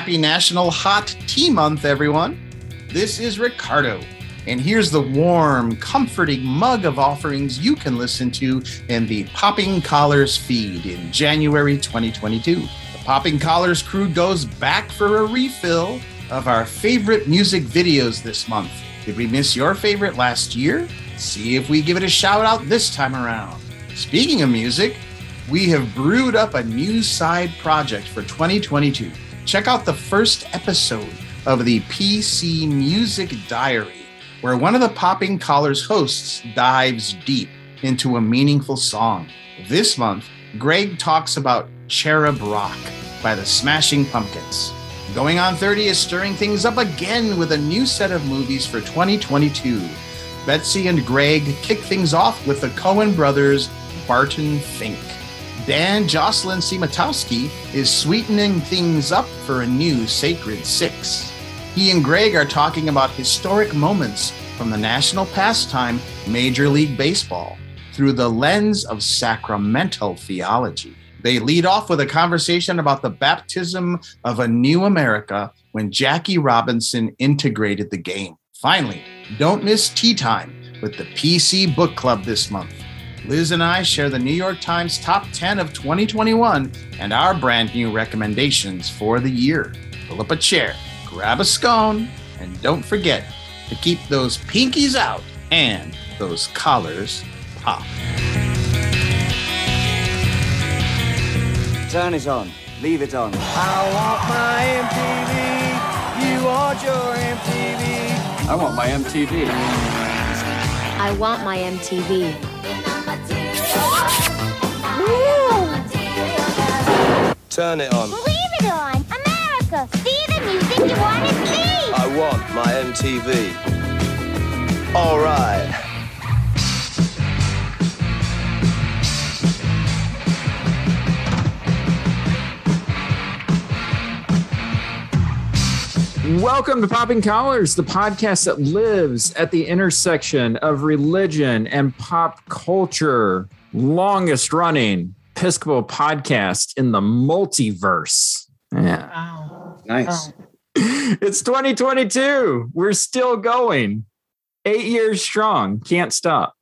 Happy National Hot Tea Month, everyone. This is Ricardo, and here's the warm, comforting mug of offerings you can listen to in the Popping Collars feed in January 2022. The Popping Collars crew goes back for a refill of our favorite music videos this month. Did we miss your favorite last year? See if we give it a shout out this time around. Speaking of music, we have brewed up a new side project for 2022. Check out the first episode of the PC Music Diary, where one of the Popping Collars hosts dives deep into a meaningful song. This month, Greg talks about Cherub Rock by the Smashing Pumpkins. Going on 30 is stirring things up again with a new set of movies for 2022. Betsy and Greg kick things off with the Coen brothers' Barton Fink. Dan Joslyn Siemiatkoski is sweetening things up for a new Sacred Six. He and Greg are talking about historic moments from the national pastime Major League Baseball through the lens of sacramental theology. They lead off with a conversation about the baptism of a new America when Jackie Robinson integrated the game. Finally, don't miss tea time with the PC Book Club this month. Liz and I share the New York Times top 10 of 2021 and our brand new recommendations for the year. Pull up a chair, grab a scone, and don't forget to keep those pinkies out and those collars pop. Turn it on. Leave it on. I want my MTV. You want your MTV. I want my MTV. I want my MTV. Turn it on. Leave it on. America. See the music you want to see. I want my MTV. All right. Welcome to Popping Collars, the podcast that lives at the intersection of religion and pop culture. Longest running Episcopal podcast in the multiverse. Yeah. Nice. It's 2022. We're still going. Eight years strong. Can't stop.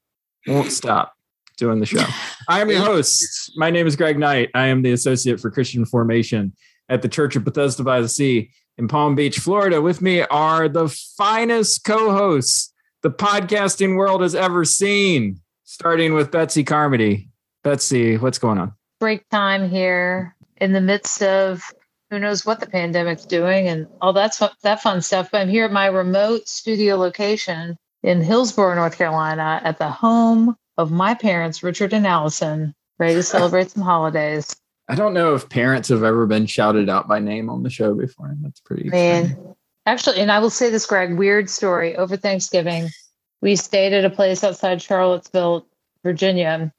Won't stop doing the show. I am your host. My name is Greg Knight. I am the Associate for Christian Formation at the Church of Bethesda by the Sea in Palm Beach, Florida. With me are the finest co hosts the podcasting world has ever seen, starting with Betsy Carmody. Betsy, what's going on? break time here in the midst of who knows what the pandemic's doing and all that's that fun stuff. But I'm here at my remote studio location in Hillsborough, North Carolina, at the home of my parents, Richard and Allison, ready to celebrate some holidays. I don't know if parents have ever been shouted out by name on the show before. And That's pretty Man, actually, and I will say this, Greg, weird story. Over Thanksgiving, we stayed at a place outside Charlottesville, Virginia,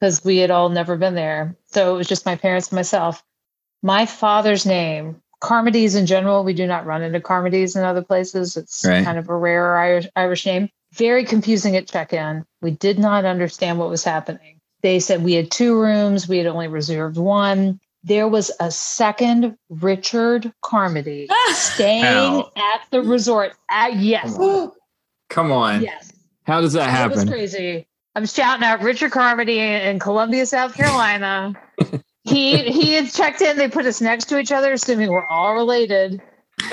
because we had all never been there. So it was just my parents and myself. My father's name, Carmody's in general, we do not run into Carmody's in other places. It's Right. kind of a rare Irish, Irish name. Very confusing at check in. We did not understand what was happening. They said we had two rooms, we had only reserved one. There was a second Richard Carmody staying Ow. at the resort. Uh, yes. Come on. Yes. How does that It was crazy. I'm shouting out Richard Carmody in Columbia, South Carolina. he he had checked in. They put us next to each other, assuming we're all related,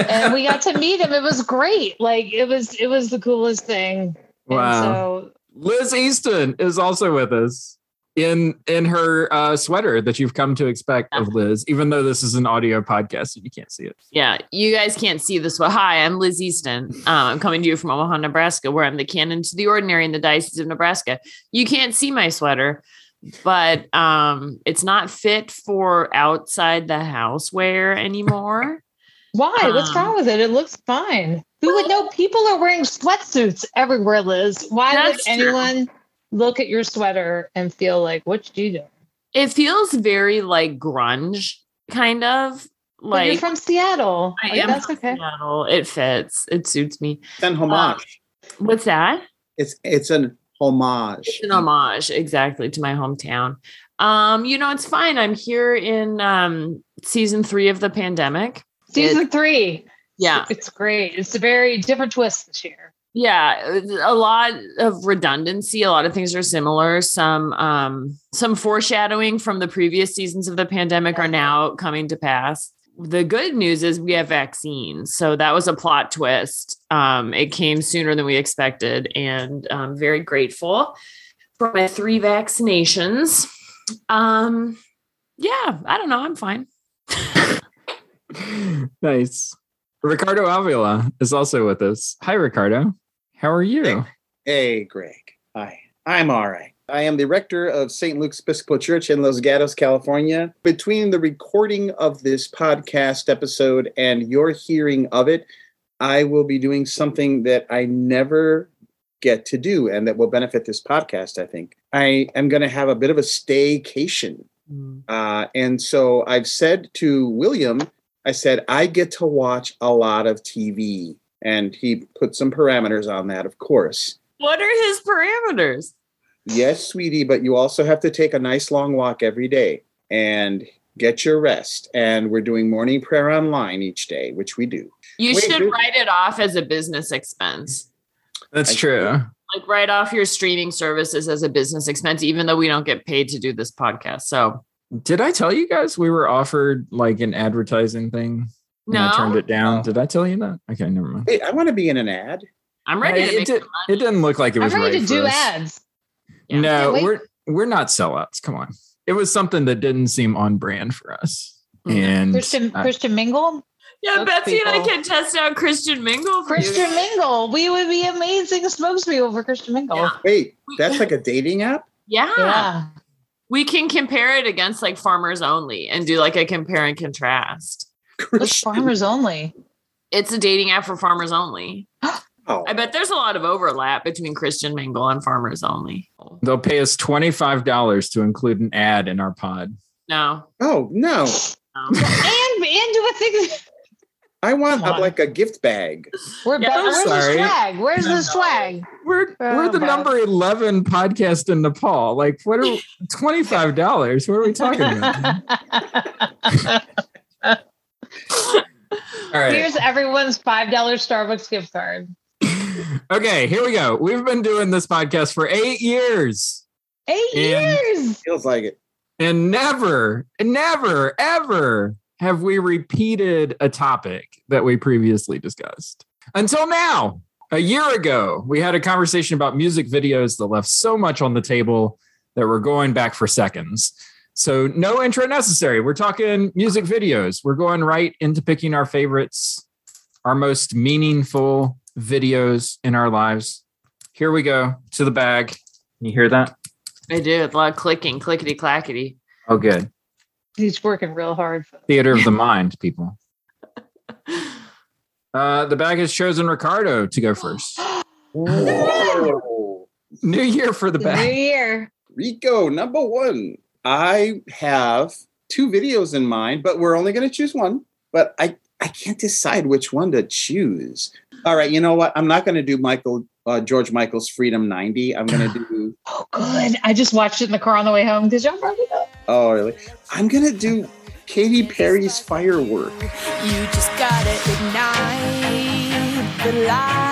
and we got to meet him. It was great. Like it was it was the coolest thing. And Wow. so Liz Easton is also with us in in her uh, sweater that you've come to expect of Liz, even though this is an audio podcast and you can't see it. Yeah, you guys can't see this. But hi, I'm Liz Easton. Um, I'm coming to you from Omaha, Nebraska, where I'm the canon to the ordinary in the Diocese of Nebraska. You can't see my sweater, but um, it's not fit for outside the house wear anymore. why? What's Um, wrong with it? It looks fine. Who would know? People are wearing sweatsuits everywhere, Liz. Why would anyone? true. Anyone look at your sweater and feel like, "What you doing?" it feels very like grunge, kind of But like you're from Seattle. I Like, am that's from okay. Seattle. It fits. It suits me. It's an homage. What's that? it's it's an homage. It's an homage exactly to my hometown. Um, you know, it's fine. I'm here in um season three of the pandemic. Season three. Yeah. It's great. It's a very different twist this year. Yeah, a lot of redundancy. A lot of things are similar. Some um some foreshadowing from the previous seasons of the pandemic are now coming to pass. The good news is we have vaccines. So that was a plot twist. Um, it came sooner than we expected, and I'm very grateful for my three vaccinations. Um, yeah, I don't know. I'm fine. nice. Ricardo Avila is also with us. Hi, Ricardo. How are you? Hey, Greg. Hi. I'm all right. I am the rector of St. Luke's Episcopal Church in Los Gatos, California. Between the recording of this podcast episode and your hearing of it, I will be doing something that I never get to do and that will benefit this podcast, I think. I am going to have a bit of a staycation. Uh, and so I've said to William, I said, I get to watch a lot of TV. And he put some parameters on that, of course. What are his parameters? Yes, sweetie, but you also have to take a nice long walk every day and get your rest. And we're doing morning prayer online each day, which we do. You Wait, should wait. write it off as a business expense. That's I- true. Like write off your streaming services as a business expense, even though we don't get paid to do this podcast. So Did I tell you guys we were offered like an advertising thing? And no, I turned it down. No. Did I tell you that? Okay, never mind. Wait, I want to be in an ad. I'm ready to it, make did, some it money. didn't look like it was I'm ready right to do us. ads. Yeah. No, Can't we're we're not sellouts. Come on. It was something that didn't seem on brand for us. Mhm. And Christian I- Christian Mingle. Yeah, Those Betsy and I can test out Christian Mingle for Christian you. Mingle. We would be amazing smokespeople for Christian Mingle. Yeah. Wait, that's like a dating app? Yeah. Yeah. We can compare it against like farmers only and do like a compare and contrast. What's farmers only? It's a dating app for farmers only. Oh, I bet there's a lot of overlap between Christian Mingle and farmers only. they'll pay us $25 to include an ad in our pod. No. oh no. no. and and do a thing. I want a, like a gift bag. We're Yeah, Where's sorry. the swag? Where's the swag? We're Oh, we're the God. number 11 podcast in Nepal. Like what are $25? What are we talking about? All right. Here's everyone's five dollar Starbucks gift card. Okay, here we go. We've been doing this podcast for 8 years. Eight And- years. Feels like it. And never, never, ever have we repeated a topic that we previously discussed. Until now, a year ago, we had a conversation about music videos that left so much on the table that we're going back for seconds. So, no intro necessary. We're talking music videos. We're going right into picking our favorites, our most meaningful videos in our lives. Here we go to the bag. You hear that? I do. A lot of clicking, clickety clackety. Oh, good. He's working real hard. Theater of the mind, people. Uh, the bag has chosen Ricardo to go first. Whoa. New year for the bag. New year. Rico, number one. I have two videos in mind, but we're only going to choose one. But I, I can't decide which one to choose. All right, you know what? I'm not going to do Michael uh, George Michael's Freedom 90. I'm going to do. Oh, good. I just watched it in the car on the way home Did y'all brought it up. Oh, really? I'm to do Katy Perry's Firework. You just gotta ignite the light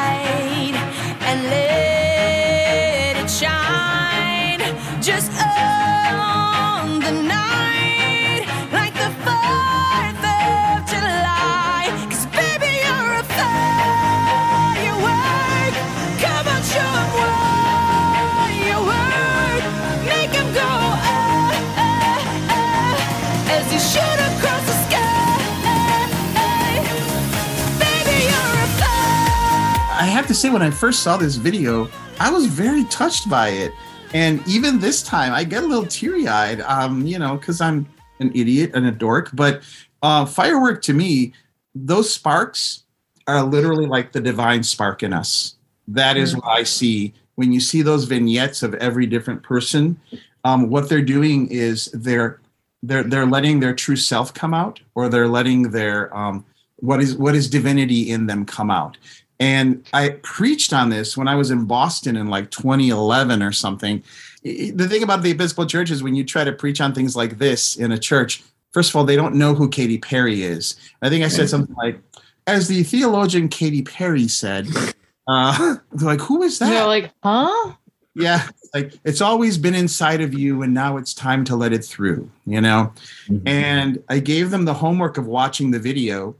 have to say, when I first saw this video, I was very touched by it. And even this time, I get a little teary eyed, um, you know, because I'm an idiot and a dork. But uh, firework to me, those sparks are literally like the divine spark in us. That is what I see when you see those vignettes of every different person. Um, what they're doing is they're they're they're letting their true self come out, or they're letting their um, what is what is divinity in them come out. And I preached on this when I was in Boston in like 2011 or something. The thing about the Episcopal Church is when you try to preach on things like this in a church, first of all, they don't know who Katy Perry is. I think I said something like, as the theologian Katy Perry said, uh, they're like, who is that? You're like, huh? yeah like it's always been inside of you and now it's time to let it through you know and i gave them the homework of watching the video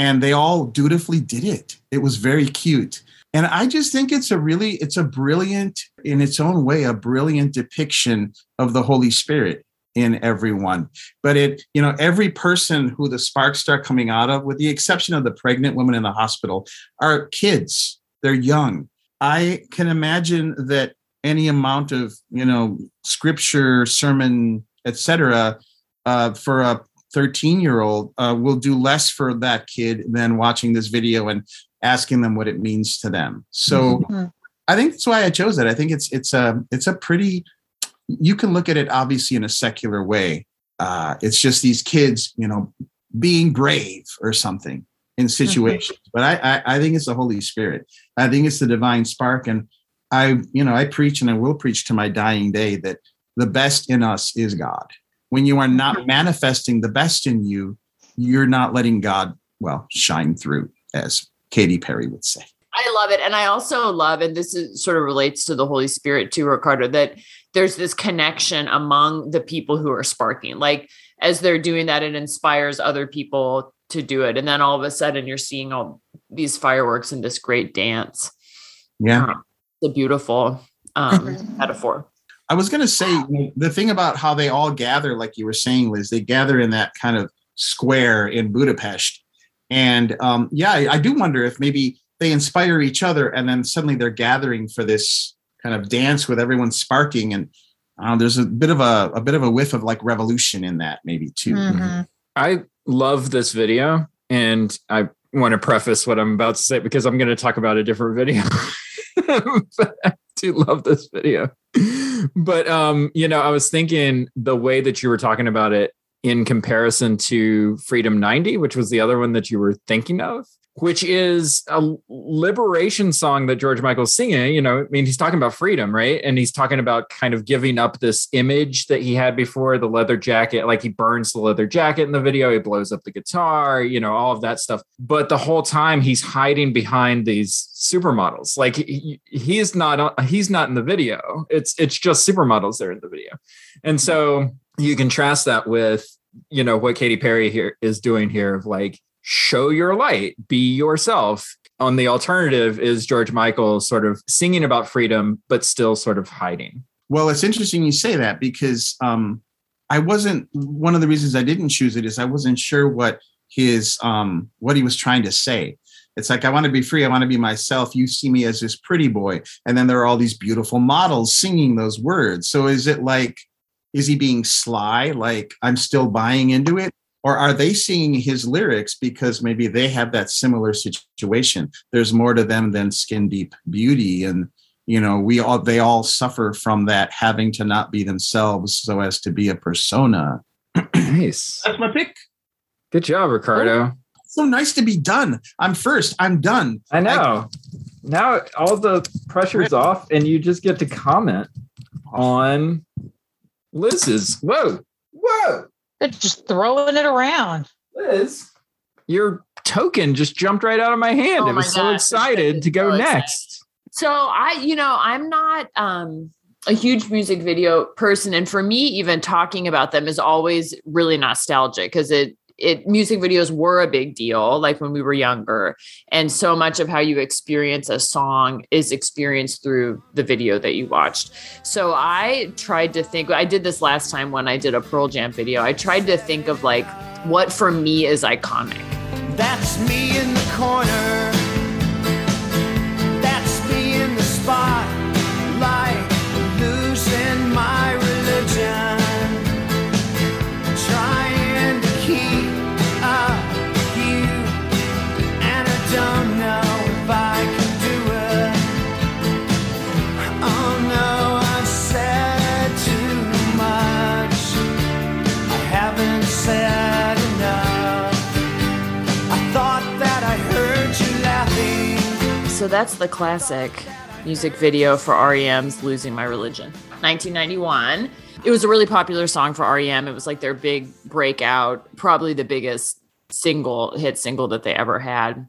and they all dutifully did it. It was very cute. And i just think it's a really it's a brilliant in its own way a brilliant depiction of the holy spirit in everyone. But it you know every person who the sparks start coming out of with the exception of the pregnant women in the hospital are kids. They're young. I can imagine that any amount of you know scripture sermon etc uh, for a 13 year old uh, will do less for that kid than watching this video and asking them what it means to them. So Mhm. i think that's why i chose it. I think it's it's a it's a pretty you can look at it obviously in a secular way. Uh, it's just these kids you know being brave or something in situations. But I, I i think it's the holy spirit. I think it's the divine spark. And I, you know, I preach and I will preach to my dying day that the best in us is God. When you are not manifesting the best in you, you're not letting God, well, shine through, as Katy Perry would say. I love it. And I also love, and this is sort of relates to the Holy Spirit too, Ricardo, that there's this connection among the people who are sparking. Like as they're doing that, it inspires other people to do it. And then all of a sudden you're seeing all these fireworks and this great dance. Yeah. Um, the beautiful um, metaphor. I was going to say you know, the thing about how they all gather, like you were saying, Liz, they gather in that kind of square in Budapest. And um, yeah, I, I do wonder if maybe they inspire each other and then suddenly they're gathering for this kind of dance with everyone sparking. And uh, there's a bit of a, a bit of a whiff of like revolution in that, maybe too. Mhm. I love this video, and I want to preface what I'm about to say because I'm going to talk about a different video. but I do love this video. But um, you know, I was thinking the way that you were talking about it in comparison to Freedom 90, which was the other one that you were thinking of, which is a liberation song that George Michael's singing. You know, I mean, he's talking about freedom, right? And he's talking about kind of giving up this image that he had before the leather jacket. Like he burns the leather jacket in the video, he blows up the guitar, you know, all of that stuff. But the whole time he's hiding behind these supermodels. Like he, he is not he's not in the video. It's it's just supermodels there in the video. And so you contrast that with you know what Katy Perry here is doing here of like show your light, be yourself. On the alternative is George Michael sort of singing about freedom, but still sort of hiding. Well, it's interesting you say that because um, I wasn't one of the reasons I didn't choose it is I wasn't sure what his um, what he was trying to say. It's like I want to be free. I want to be myself. You see me as this pretty boy, and then there are all these beautiful models singing those words. So is it like is he being sly? Like I'm still buying into it, or are they seeing his lyrics because maybe they have that similar situation? There's more to them than skin deep beauty, and you know we all they all suffer from that having to not be themselves so as to be a persona. Nice. That's my pick. Good job, Ricardo. Oh, so nice to be done. I'm first. I'm done. I know. now all the pressure's off, and you just get to comment on Liz's. Whoa, whoa, They're just throwing it around. Liz! Your token just jumped right out of my hand. Oh I my was so excited to go so exciting. next. So I, you know, I'm not um a huge music video person and for me even talking about them is always really nostalgic because it it music videos were a big deal like when we were younger. And so much of how you experience a song is experienced through the video that you watched. So i tried to think i did this last time when i did a pearl jam video. I tried to think of like what for me is iconic. That's me in the corner. So that's the classic music video for rem's losing my religion 1991. It was a really popular song for REM. It was like their big breakout, probably the biggest single hit single that they ever had.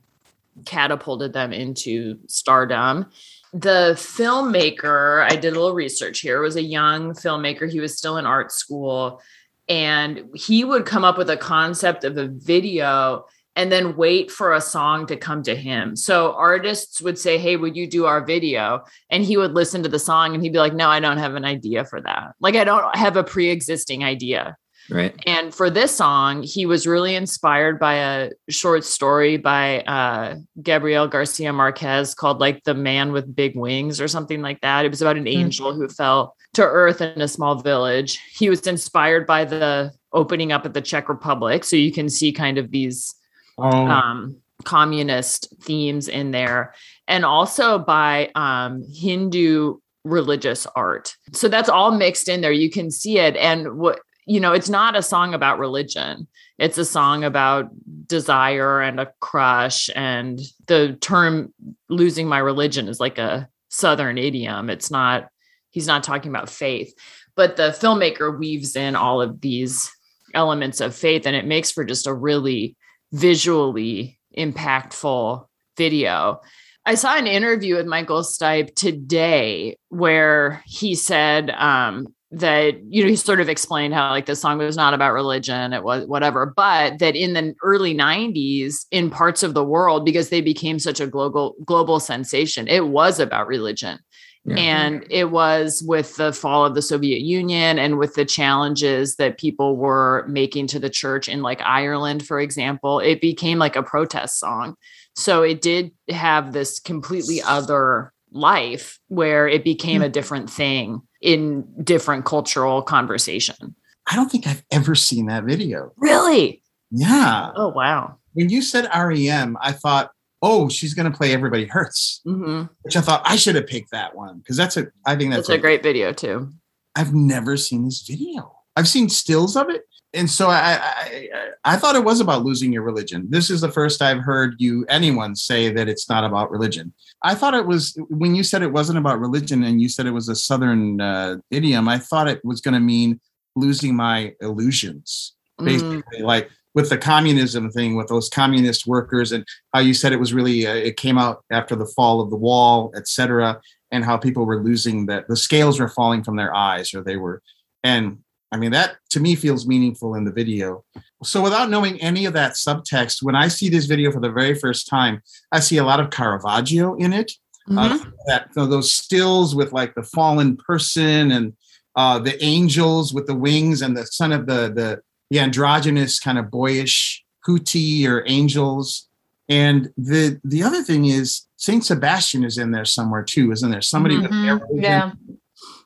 Catapulted them into stardom. The filmmaker, I did a little research here, was a young filmmaker. He was still in art school and he would come up with a concept of a video and then wait for a song to come to him. So artists would say, Hey, would you do our video? And he would listen to the song and he'd be like, No, I don't have an idea for that. Like, I don't have a pre existing idea. Right. And for this song, he was really inspired by a short story by uh, Gabriel Garcia Marquez called like The Man with Big Wings or something like that. It was about an angel who fell to earth in a small village. He was inspired by the opening up of the Czech Republic. So you can see kind of these Oh, um, communist themes in there, and also by um, Hindu religious art. So that's all mixed in there. You can see it, and what you know, it's not a song about religion. It's a song about desire and a crush. And the term "losing my religion" is like a Southern idiom. It's not. He's not talking about faith, but the filmmaker weaves in all of these elements of faith, and it makes for just a really visually impactful video. I saw an interview with Michael Stipe today where he said um, that, you know, he sort of explained how like the song was not about religion, it was whatever, but that in the early 90s, in parts of the world, because they became such a global global sensation, it was about religion. Yeah. And it was with the fall of the Soviet Union and with the challenges that people were making to the church in like Ireland, for example, it became like a protest song. So it did have this completely other life where it became hmm. a different thing in different cultural conversation. I don't think I've ever seen that video. Really? Yeah. Oh, wow. When you said REM, I thought, oh, she's going to play Everybody Hurts, hmm which I thought I should have picked that one because that's a, I think that's That's a great video, too. I've never seen this video. I've seen stills of it. And so I, I, I, thought it was about losing your religion. This is the first I've heard you, anyone say that it's not about religion. I thought it was when you said it wasn't about religion and you said it was a Southern uh, idiom, I thought it was going to mean losing my illusions, Mm. basically, like with the communism thing with those communist workers and how you said it was really, uh, it came out after the fall of the wall, et cetera, and how people were losing that the scales were falling from their eyes or they were, and I mean, that to me feels meaningful in the video. So, without knowing any of that subtext, when I see this video for the very first time, I see a lot of Caravaggio in it. Uh, that you know, those stills with like the fallen person and uh, the angels with the wings and the son of the the, the androgynous kind of boyish putti or angels. And the the other thing is Saint Sebastian is in there somewhere too, isn't there? Somebody with Mhm. arrows Yeah.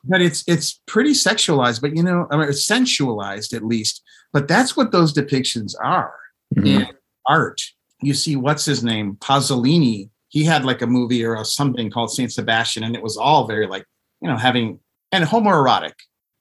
but it's it's pretty sexualized but you know I mean, it's sensualized at least but that's what those depictions are Mhm. in art you see what's his name pasolini he had like a movie or a something called saint sebastian and it was all very like you know having and homoerotic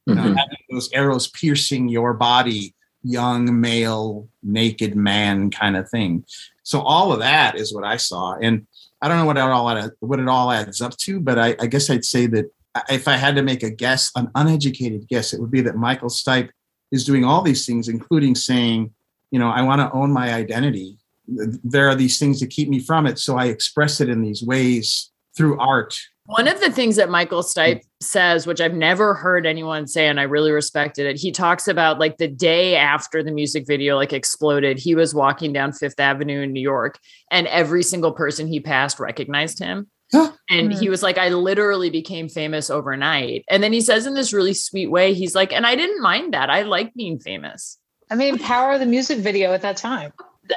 you know, Mhm. having those arrows piercing your body young male naked man kind of thing so all of that is what i saw and i don't know what it all what it all adds up to but i, I guess i'd say that if I had to make a guess, an uneducated guess, it would be that Michael Stipe is doing all these things, including saying, you know, I want to own my identity. There are these things that keep me from it. So I express it in these ways through art. One of the things that Michael hmm. Stipe says, which I've never heard anyone say, and I really respected it, he talks about like the day after the music video like exploded, he was walking down Fifth Avenue in New York, and every single person he passed recognized him. Yeah. And he hmm. was like, I literally became famous overnight. And then he says in this really sweet way, he's like, and I didn't mind that. I like being famous. I mean, power of the music video at that time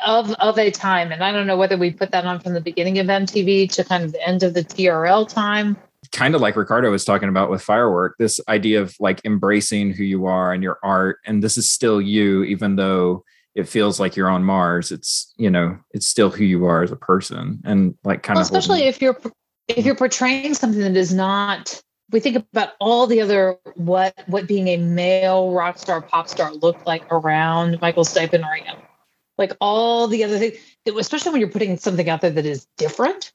of of a time, and I don't know whether we put that on from the beginning of MTV to kind of the end of the TRL time. kind of like Ricardo was talking about with firework, this idea of like embracing who you are and your art. And this is still you, even though it feels like you're on Mars. It's, you know, it's still who you are as a person. And like kind Well, of especially if you're if you're portraying something that is not. We think about all the other what what being a male rock star pop star looked like around Michael Stipe and REM, like all the other things. Especially when you're putting something out there that is different,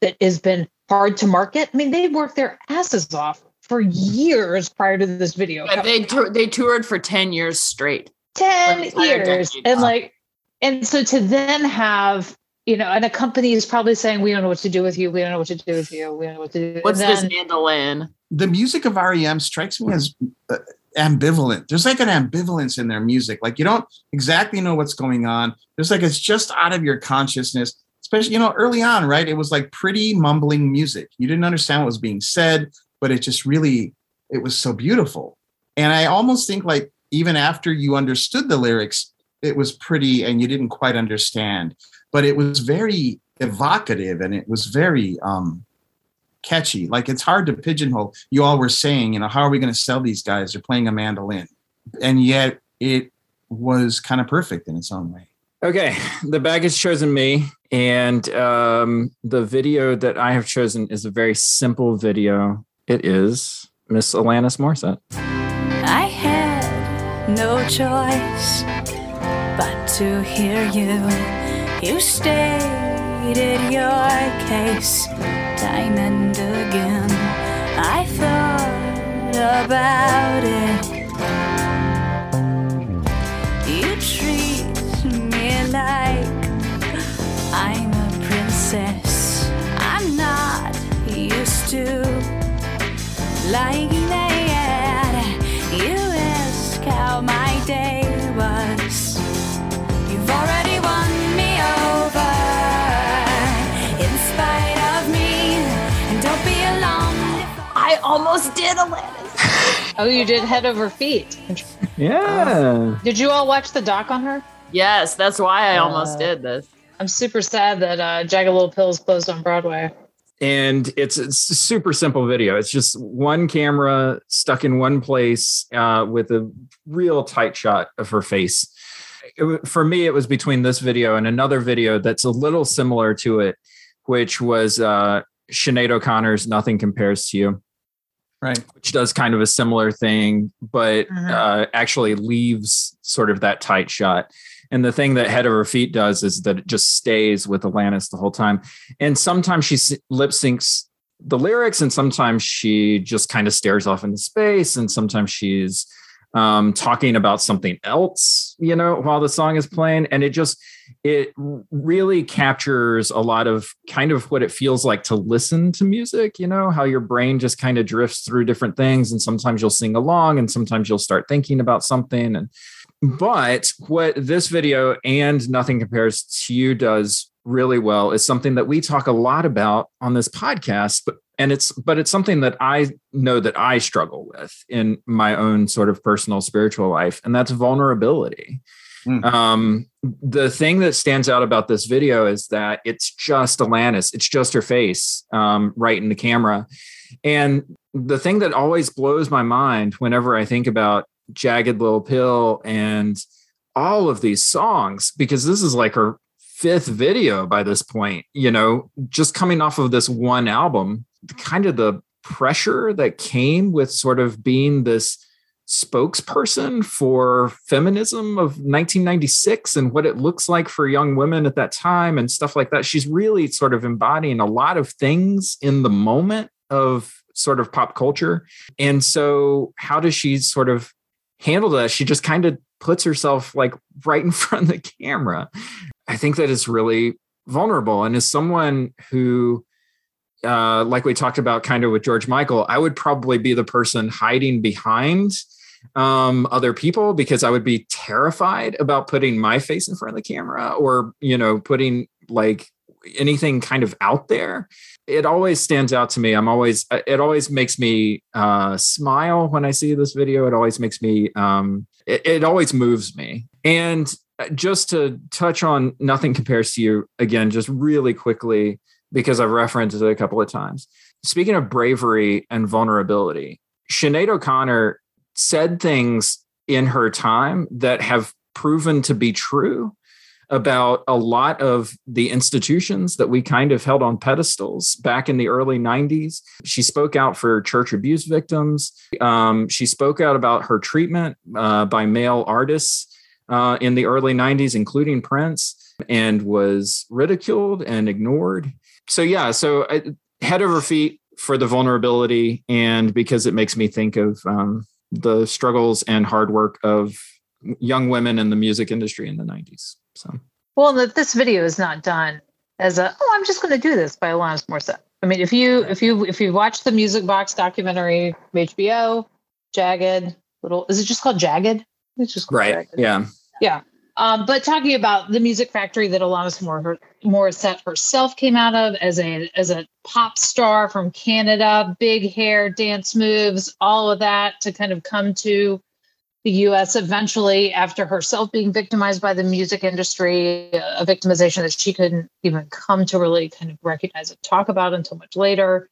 that has been hard to market. I mean, they worked their asses off for years prior to this video. But they tour- they toured for ten years straight. 10 For the entire years decade. and like and so to then have you know and a company is probably saying we don't know what to do with you we don't know what to do with you we don't know what to do What's and this then- mandolin? the music of REM strikes me as uh, ambivalent. There's like an ambivalence in their music. Like you don't exactly know what's going on. There's like it's just out of your consciousness. Especially, you know, early on, right? It was like pretty mumbling music. You didn't understand what was being said, but it just really it was so beautiful. And I almost think like even after you understood the lyrics, it was pretty and you didn't quite understand. But it was very evocative and it was very um catchy. Like it's hard to pigeonhole. You all were saying, you know, how are we going to sell these guys? They're playing a mandolin. And yet it was kind of perfect in its own way. Okay, the bag has chosen me, and um, the video that I have chosen is a very simple video. It is Miss Alanis Morissette. I had no choice but to hear you. You stated your case time and again. I thought about it. You treat me like I'm a princess. I'm not used to like almost did Alanis. oh you did head over feet Yeah. did you all watch the doc on her Yes, that's why I almost Uh, did this. i'm super sad that uh jagged little pills closed on broadway and it's it's a super simple video. It's just one camera stuck in one place uh, with a real tight shot of her face. It for me, it was between this video and another video that's a little similar to it, which was uh, Sinead O'Connor's "Nothing Compares to You." Right. which does kind of a similar thing, but Mhm. uh, actually leaves sort of that tight shot. And the thing that Head Over Feet does is that it just stays with Alanis the whole time. And sometimes she lip syncs the lyrics, and sometimes she just kind of stares off into space, and sometimes she's um, talking about something else, you know, while the song is playing. And it just, it really captures a lot of kind of what it feels like to listen to music, you know, how your brain just kind of drifts through different things. And sometimes you'll sing along, and sometimes you'll start thinking about something. And, but what this video and Nothing Compares to You does really well is something that we talk a lot about on this podcast, but and it's but it's something that I know that I struggle with in my own sort of personal spiritual life, and that's vulnerability. Mm. Um, the thing that stands out about this video is that it's just Alanis, it's just her face um, right in the camera. And the thing that always blows my mind whenever I think about Jagged Little Pill and all of these songs, because this is like her fifth video by this point, you know, just coming off of this one album, kind of the pressure that came with sort of being this spokesperson for feminism of 1996 and what it looks like for young women at that time and stuff like that. She's really sort of embodying a lot of things in the moment of sort of pop culture. And so, how does she sort of handle that? She just kind of puts herself like right in front of the camera. I think that is really vulnerable. And as someone who, uh, like we talked about kind of with George Michael, I would probably be the person hiding behind um, other people because I would be terrified about putting my face in front of the camera or, you know, putting like anything kind of out there. It always stands out to me. I'm always, it always makes me uh, smile when I see this video. It always makes me, um, it, it always moves me. And just to touch on Nothing Compares to You again, just really quickly, because I've referenced it a couple of times. Speaking of bravery and vulnerability, Sinead O'Connor said things in her time that have proven to be true about a lot of the institutions that we kind of held on pedestals back in the early 90s. She spoke out for church abuse victims. Um, she spoke out about her treatment uh, by male artists uh, in the early 90s, including Prince, and was ridiculed and ignored. So, yeah, so uh, Head Over Feet for the vulnerability and because it makes me think of um, the struggles and hard work of young women in the music industry in the 90s. So, Well, this video is not done as a oh, I'm just going to do this by Alanis Morissette. I mean, if you if you if you watch the Music Box documentary HBO, Jagged, little is it just called Jagged? It's just called right. Jagged. Yeah. Yeah. Um, but talking about the music factory that Alanis Mor- Morissette herself came out of as a as a pop star from Canada, big hair, dance moves, all of that to kind of come to the U.S. eventually after herself being victimized by the music industry, a victimization that she couldn't even come to really kind of recognize and talk about until much later.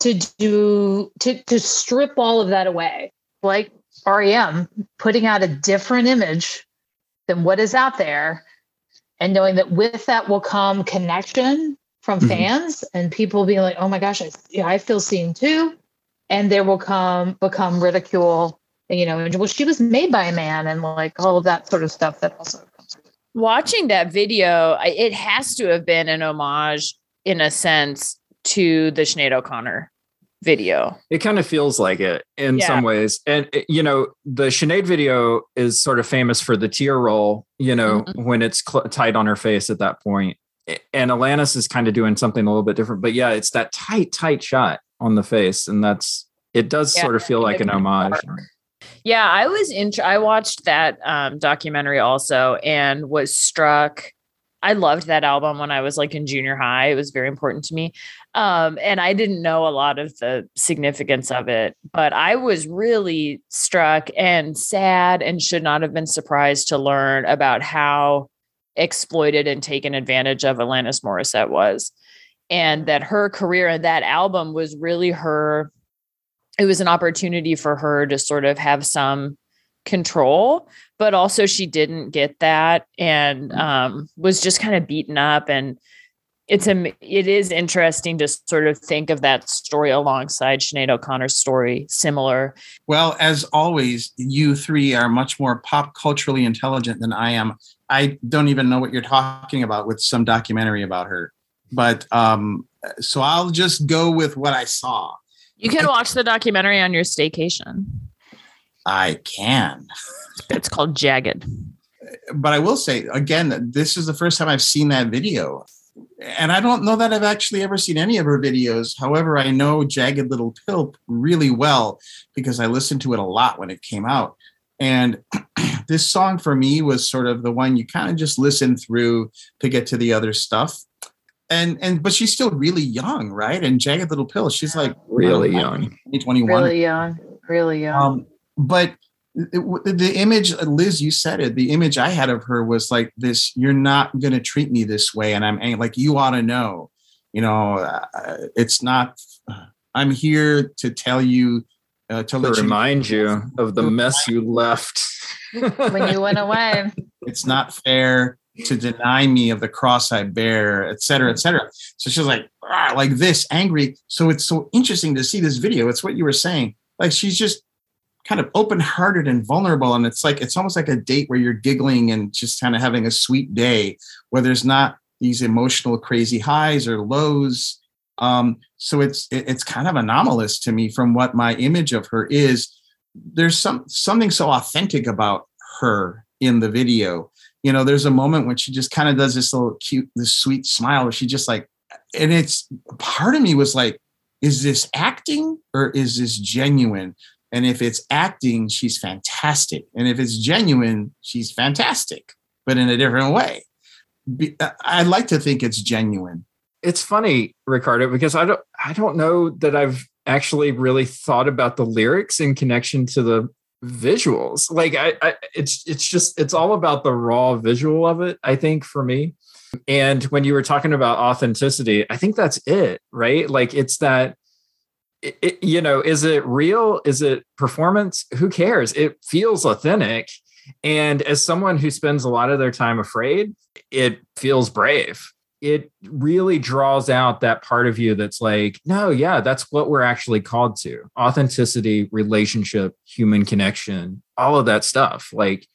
To do to to strip all of that away, like REM, putting out a different image than what is out there and knowing that with that will come connection from Mhm. fans and people being like oh my gosh I, yeah, I feel seen too. And there will come become ridicule you know and well she was made by a man and like all of that sort of stuff that also comes with Watching that video, it has to have been an homage in a sense to the Sinead O'Connor video. It kind of feels like it in Yeah. some ways. And, you know, the Sinead video is sort of famous for the tear roll, you know, Mhm. when it's cl- tight on her face at that point. And Alanis is kind of doing something a little bit different. But yeah, it's that tight, tight shot on the face. And that's, it does Yeah, sort of feel like an homage. dark. Yeah, I was in. I watched that um, documentary also and was struck. I loved that album when I was like in junior high. It was very important to me. Um, and I didn't know a lot of the significance of it, but I was really struck and sad and should not have been surprised to learn about how exploited and taken advantage of Alanis Morissette was. And that her career and that album was really her it was an opportunity for her to sort of have some control but also she didn't get that and um, was just kind of beaten up and it's a it is interesting to sort of think of that story alongside Sinead O'Connor's story similar Well, as always, you three are much more pop culturally intelligent than I am. I don't even know what you're talking about with some documentary about her. But um, so I'll just go with what I saw. you can watch the documentary on your staycation I can. it's called Jagged But I will say again, this is the first time I've seen that video. And I don't know that I've actually ever seen any of her videos. However, I know Jagged Little Pill really well because I listened to it a lot when it came out. And this song for me was sort of the one you kind of just listen through to get to the other stuff. And and but she's still really young, right? And Jagged Little Pill, she's like Really young. 2021 really young really young um, but it- it- the image, Liz, you said it. The image I had of her was like this: "You're not going to treat me this way," and I'm like, "You ought to know." You know, uh, it's not. I'm here to tell you uh, to To let you. remind you of the mess you left. when you went away It's not fair to deny me of the cross I bear, et cetera, et cetera. So she's like, "Ah," like this, angry. So it's so interesting to see this video. It's what you were saying. Like she's just kind of open-hearted and vulnerable, and it's like it's almost like a date where you're giggling and just kind of having a sweet day, where there's not these emotional crazy highs or lows. Um, so it's it- it's kind of anomalous to me from what my image of her is. There's some something so authentic about her in the video you know there's a moment when she just kind of does this little cute this sweet smile where she just like and it's part of me was like is this acting or is this genuine and if it's acting she's fantastic and if it's genuine she's fantastic but in a different way uh, I- i'd like to think it's genuine it's funny, Ricardo, because I don't I don't know that I've actually really thought about the lyrics in connection to the visuals. Like I, I it's it's just it's all about the raw visual of it, I think, for me. And when you were talking about authenticity, I think that's it, right? Like it's that it, it- you know, is it real? Is it performance? Who cares? It feels authentic. And as someone who spends a lot of their time afraid, it feels brave it really draws out that part of you that's like, no, yeah, that's what we're actually called to authenticity, relationship, human connection, all of that stuff. Like,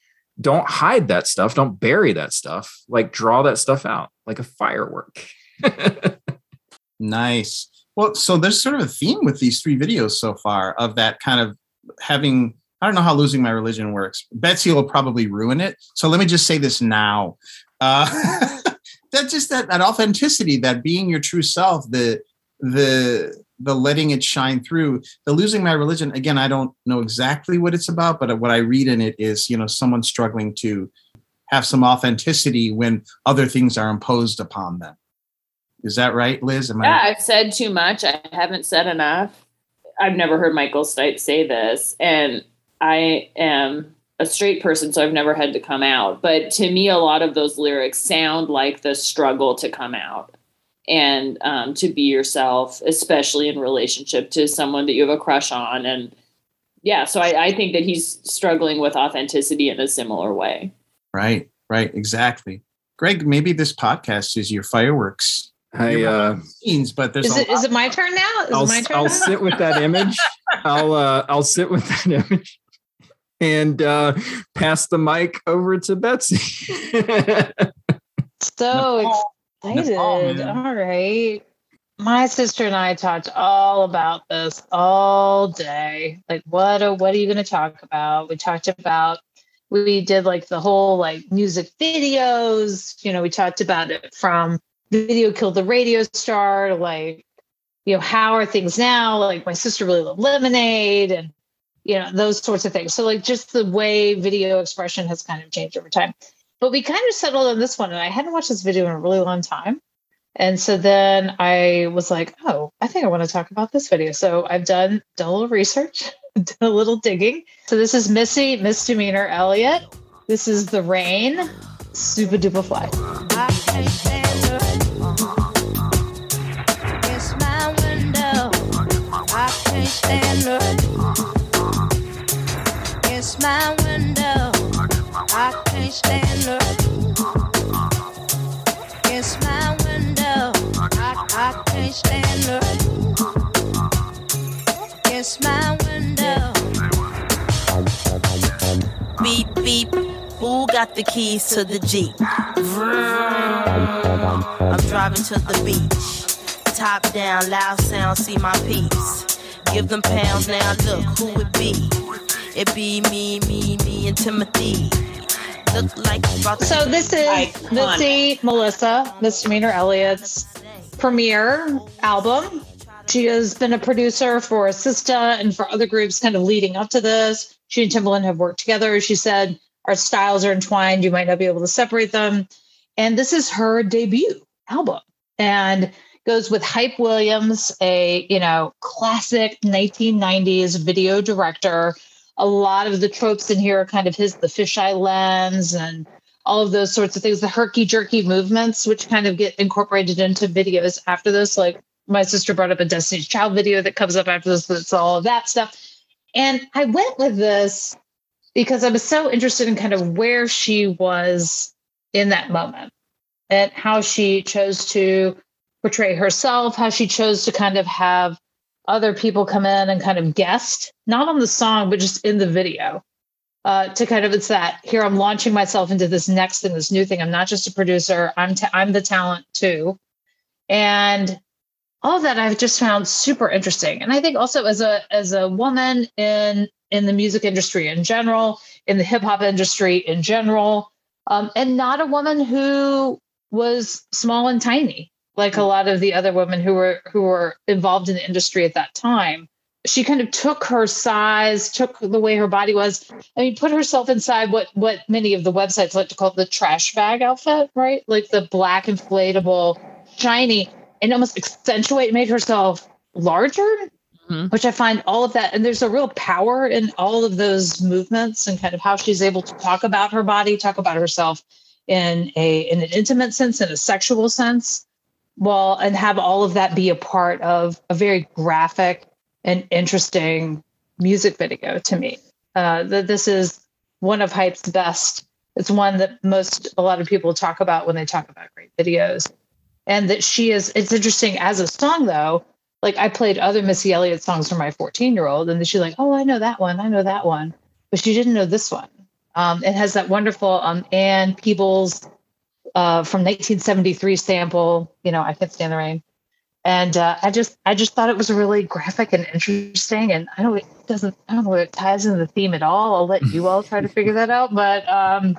don't hide that stuff. Don't bury that stuff. Like, draw that stuff out like a firework. Nice. Well, so there's sort of a theme with these three videos so far of that kind of having. I don't know how losing my religion works. Betsy will probably ruin it. So let me just say this now. Uh, that just that, that authenticity, that being your true self, the the the letting it shine through. The losing my religion. Again, I don't know exactly what it's about, but what I read in it is, you know, someone struggling to have some authenticity when other things are imposed upon them. Is that right, Liz? Am Yeah, I I've said too much. I haven't said enough. I've never heard Michael Stipe say this, and I am a straight person, so I've never had to come out. But to me, a lot of those lyrics sound like the struggle to come out and um, to be yourself, especially in relationship to someone that you have a crush on. And yeah, so I, I think that he's struggling with authenticity in a similar way. right? Right, exactly. Greg, maybe this podcast is your fireworks I uh, scenes, but there's Is a it is it my turn now? Is I'll it my turn? I'll now? sit with that image. I'll uh, I'll sit with that image and uh, pass the mic over to Betsy. So Nepal- excited. Nepal, all right. My sister and I talked all about this all day. Like, what are, what are you going to talk about? We talked about, we did like the whole like music videos. You know, we talked about it from video killed the radio star like, you know, how are things now? Like, my sister really loved lemonade and, you know, those sorts of things. So, like, just the way video expression has kind of changed over time. But we kind of settled on this one and i hadn't watched this video in a really long time. And so then i was like oh i think i want to talk about this video. So i've done done a little research done a little digging. So this is missy misdemeanor elliott this is the rain. Supa Dupa Fly the rain against my window. I can't stand the rain against my window. I I can't stand the rain against my window. Beep beep. Who got the keys to the Jeep? I'm driving to the beach. Top down, loud sound, see my peeps. Give them pounds now, look who it be. It be me, me, me, and Timothy. Look like you brought the so this is Iconic. missy melissa misdemeanor elliott's premiere album she has been a producer for Sista and for other groups kind of leading up to this. She and Timbaland have worked together. She said, Our styles are entwined. You might not be able to separate them. And this is her debut album and goes with Hype Williams, a, you know, classic 1990s video director. A lot of the tropes in here are kind of his, the fisheye lens and all of those sorts of things, the herky jerky movements, which kind of get incorporated into videos after this, like my sister brought up a Destiny's Child video that comes up after this. That's all of that stuff. And I went with this because I was so interested in kind of where she was in that moment and how she chose to portray herself, how she chose to kind of have other people come in and kind of guest, not on the song, but just in the video. Uh, to kind of it's that here I'm launching myself into this next thing, this new thing. I'm not just a producer. I'm ta- I'm the talent too, and all of that I've just found super interesting. And I think also as a as a woman in in the music industry in general, in the hip hop industry in general, um, and not a woman who was small and tiny like a lot of the other women who were who were involved in the industry at that time. She kind of took her size, took the way her body was. I mean, put herself inside what what many of the websites like to call the trash bag outfit, right? Like the black inflatable, shiny, and almost accentuate, made herself larger, Mhm. which I find all of that. And there's a real power in all of those movements and kind of how she's able to talk about her body, talk about herself in a in an intimate sense, in a sexual sense, well, and have all of that be a part of a very graphic and interesting music video to me. Uh, that this is one of Hype's best. It's one that most a lot of people talk about when they talk about great videos, and that she is. It's interesting as a song though. Like I played other Missy Elliott songs for my 14 year old, and she's like, "Oh, I know that one. I know that one," but she didn't know this one. Um, it has that wonderful um, Ann Peebles uh, from 1973 sample. You know, I can't stand the rain. And uh, I just I just thought it was really graphic and interesting. And I don't it doesn't I don't know it ties into the theme at all. I'll let you all try to figure that out. But um,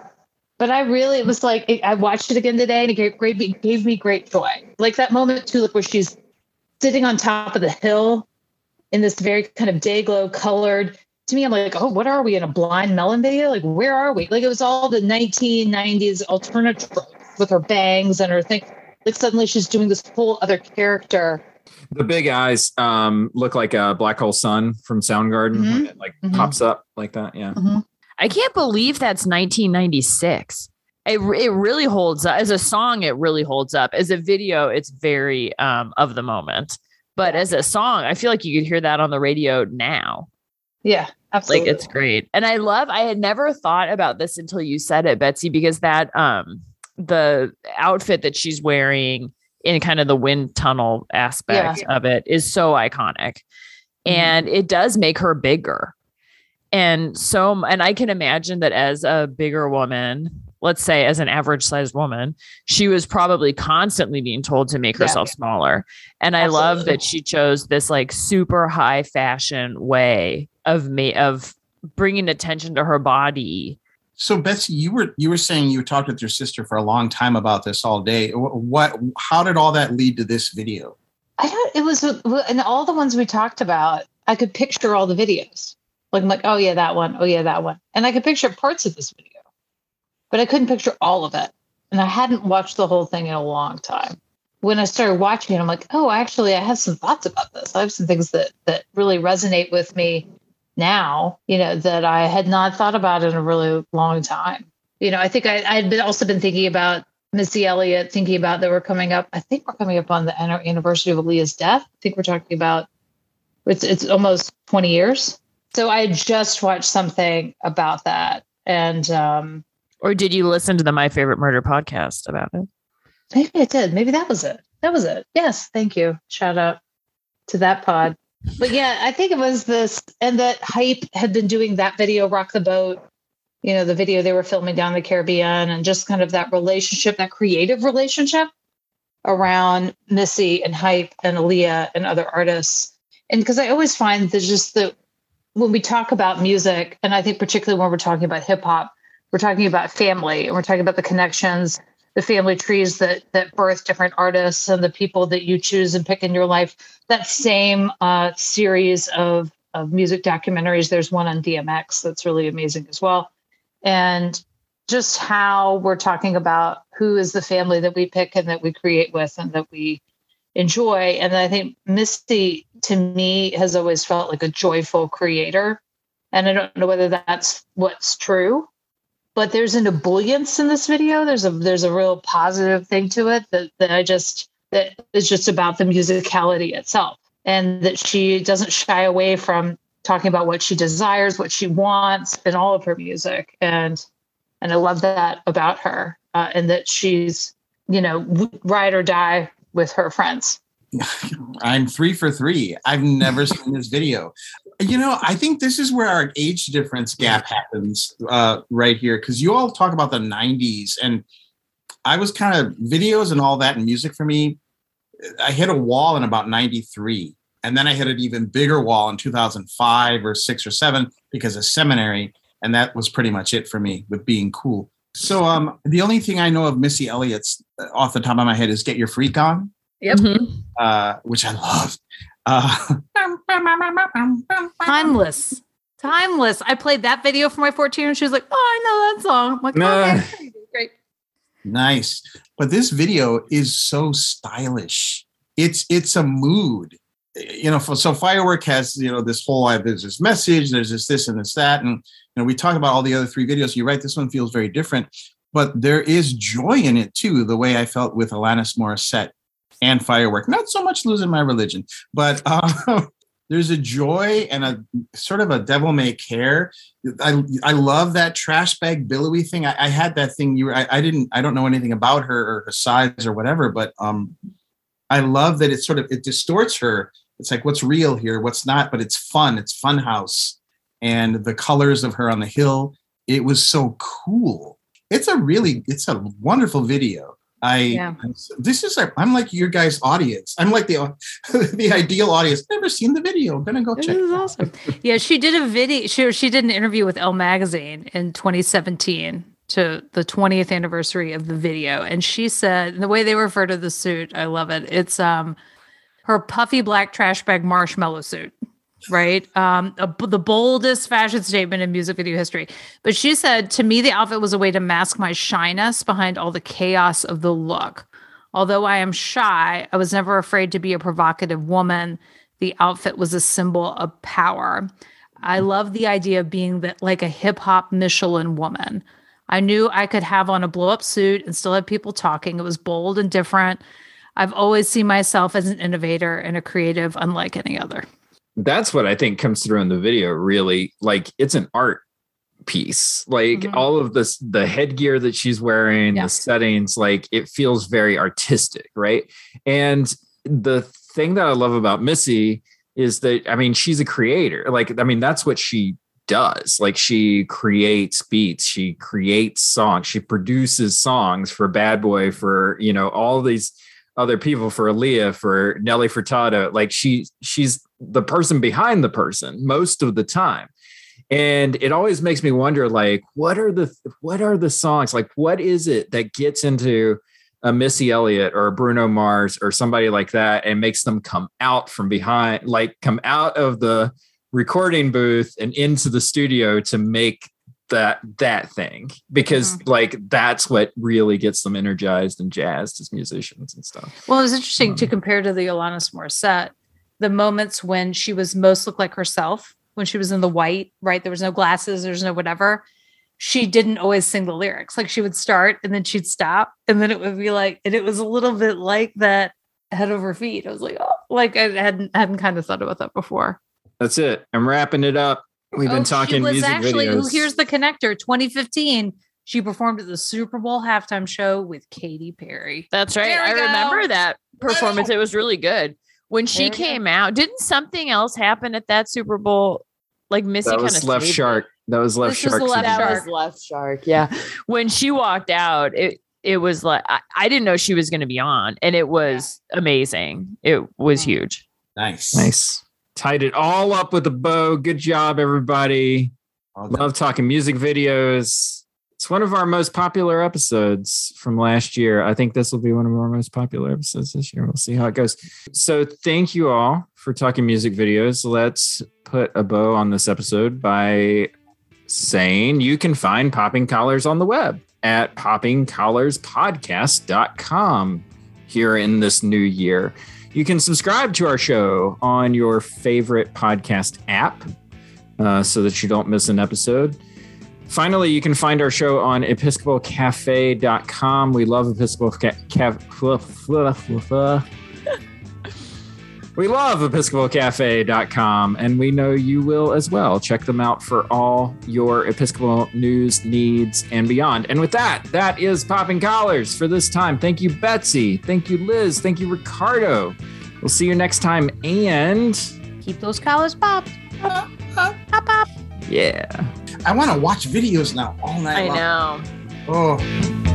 but I really it was like it, I watched it again today and it gave, great, it gave me great joy. Like that moment too, like where she's sitting on top of the hill in this very kind of day glow colored. To me, I'm like, oh, what are we in a blind melon video? Like, where are we? Like, it was all the 1990s alternative with her bangs and her thing. Like, suddenly she's doing this whole other character. The big eyes um, look like a black hole sun from Soundgarden. Mhm. It like Mhm. pops up like that. Yeah. I can't believe that's 1996. It, it really holds up as a song. It really holds up as a video. It's very um, of the moment, but as a song, I feel like you could hear that on the radio now. Yeah, absolutely. Like it's great. And I love I had never thought about this until you said it, Betsy, because that um the outfit that she's wearing in kind of the wind tunnel aspect of it is so iconic. Mm-hmm. And it does make her bigger. And so and I can imagine that as a bigger woman, let's say as an average sized woman, she was probably constantly being told to make Yeah. herself smaller. And I love that she chose this like super high fashion way of me of bringing attention to her body. So Betsy, you were you were saying you talked with your sister for a long time about this all day. What? How did all that lead to this video? I don't. It was and all the ones we talked about. I could picture all the videos. Like I'm like, oh yeah, that one. Oh yeah, that one. And I could picture parts of this video, but I couldn't picture all of it. And I hadn't watched the whole thing in a long time. When I started watching it, I'm like, oh, actually, I have some thoughts about this. I have some things that that really resonate with me now. You know, that I had not thought about in a really long time. You know, I think I, I had been also been thinking about Missy Elliott, thinking about that we're coming up. I think we're coming up on the anniversary of Aaliyah's death. I think we're talking about it's it's almost 20 years. So I just watched something about that. And um Or did you listen to the My Favorite Murder podcast about it? maybe I did. Maybe that was it. That was it. Yes, thank you. Shout out to that pod. But yeah, I think it was this and that hype had been doing that video, Rock the Boat, you know, the video they were filming down the Caribbean and just kind of that relationship, that creative relationship around Missy and Hype and Aaliyah and other artists. And because I always find there's just the when we talk about music, and I think particularly when we're talking about hip hop, we're talking about family and we're talking about the connections, the family trees that that birth different artists and the people that you choose and pick in your life. That same uh, series of of music documentaries. There's one on DMX that's really amazing as well, and just how we're talking about who is the family that we pick and that we create with and that we enjoy. And I think Missy to me has always felt like a joyful creator. And I don't know whether that's what's true, but there's an ebullience in this video. There's a there's a real positive thing to it that, that I just that is just about the musicality itself. And that she doesn't shy away from talking about what she desires, what she wants in all of her music. And and I love that about her. Uh, and that she's, you know, ride or die with her friends. I'm three for three. I've never seen this video. You know, I think this is where our age difference gap happens uh, right here because you all talk about the 90s, and I was kind of videos and all that and music for me. I hit a wall in about 93. And then I hit an even bigger wall in 2005 or six or seven because of seminary. And that was pretty much it for me with being cool. So um, the only thing I know of Missy Elliott's uh, off the top of my head is Get Your Freak On Yep. uh, which I love. Uh, Timeless. Timeless. I played that video for my 14 and she was like, Oh, I know that song. I'm like, okay, great. nice, but this video is so stylish. It's it's a mood, you know. So firework has you know this whole uh, there's this message, there's this this and this that, and you know we talk about all the other three videos. You're right, this one feels very different, but there is joy in it too. The way I felt with Alanis Morissette and firework. Not so much losing my religion, but uh, there's a joy and a sort of a devil may care. I I love that trash bag billowy thing. I, I had that thing. You were, I, I didn't I don't know anything about her or her size or whatever, but um, I love that it sort of it distorts her. It's like what's real here, what's not, but it's fun. It's fun house, and the colors of her on the hill. It was so cool. It's a really it's a wonderful video. I Yeah. this is I'm like your guys' audience. I'm like the the ideal audience. Never seen the video. Gonna go This check. is it out. awesome. Yeah, she did a video. She she did an interview with Elle Magazine in 2017 to the 20th anniversary of the video, and she said the way they refer to the suit, I love it. It's um her puffy black trash bag marshmallow suit, right? Um, a, the boldest fashion statement in music video history. But she said to me, the outfit was a way to mask my shyness behind all the chaos of the look. Although I am shy, I was never afraid to be a provocative woman. The outfit was a symbol of power. I love the idea of being that like a hip hop Michelin woman. I knew I could have on a blow up suit and still have people talking. It was bold and different. I've always seen myself as an innovator and a creative unlike any other. That's what I think comes through in the video. Really, like it's an art piece. Like Mhm. all of this, the headgear that she's wearing, Yeah. the settings, like it feels very artistic, right? And the thing that I love about Missy is that I mean, she's a creator. Like, I mean, that's what she does. Like, she creates beats, she creates songs, she produces songs for Bad Boy, for you know, all these other people, for Aaliyah, for Nelly Furtado. Like, she she's the person behind the person most of the time and it always makes me wonder like what are the what are the songs like what is it that gets into a missy elliott or a bruno mars or somebody like that and makes them come out from behind like come out of the recording booth and into the studio to make that that thing because mm-hmm. like that's what really gets them energized and jazzed as musicians and stuff Well, it was interesting to um, compare to the Alanis Morissette, the moments when she was most looked like herself, when she was in the white, right? There was no glasses, there's no whatever. She didn't always sing the lyrics. Like she would start and then she'd stop, and then it would be like, and it was a little bit like that head over feet. I was like, oh, like I hadn't hadn't kind of thought about that before. that's it i'm wrapping it up we've Oh, been she talking was music actually videos who here's the connector 2015 she performed at the super bowl halftime show with Katy Perry. That's right. There we I remember that oh, performance. It was really good. When she There we go. came out, didn't something else happen at that Super Bowl? Like Missy that kind was of left shark that was left This shark the left That shark. was left shark. Yeah. When she walked out, it it was like I, I didn't know she was going to be on, and it was amazing. It was huge. Nice. Nice. Tied it all up with a bow. Good job, everybody. Well. Love talking music videos. It's one of our most popular episodes from last year. I think this will be one of our most popular episodes this year. We'll see how it goes. So, thank you all for talking music videos. Let's put a bow on this episode by saying you can find Popping Collars on the web at poppingcollarspodcast.com here in this new year. You can subscribe to our show on your favorite podcast app uh, so that you don't miss an episode. Finally, you can find our show on episcopalcafe.com. We love Episcopal Cafe. Ca-. we love episcopalcafe.com, and we know you will as well. Check them out for all your Episcopal news, needs, and beyond. And with that, that is Popping Collars for this time. Thank you, Betsy. Thank you, Liz. Thank you, Ricardo. We'll see you next time. And Keep those collars popped. Pop, pop. yeah. I want to watch videos now all night I long. know. Oh,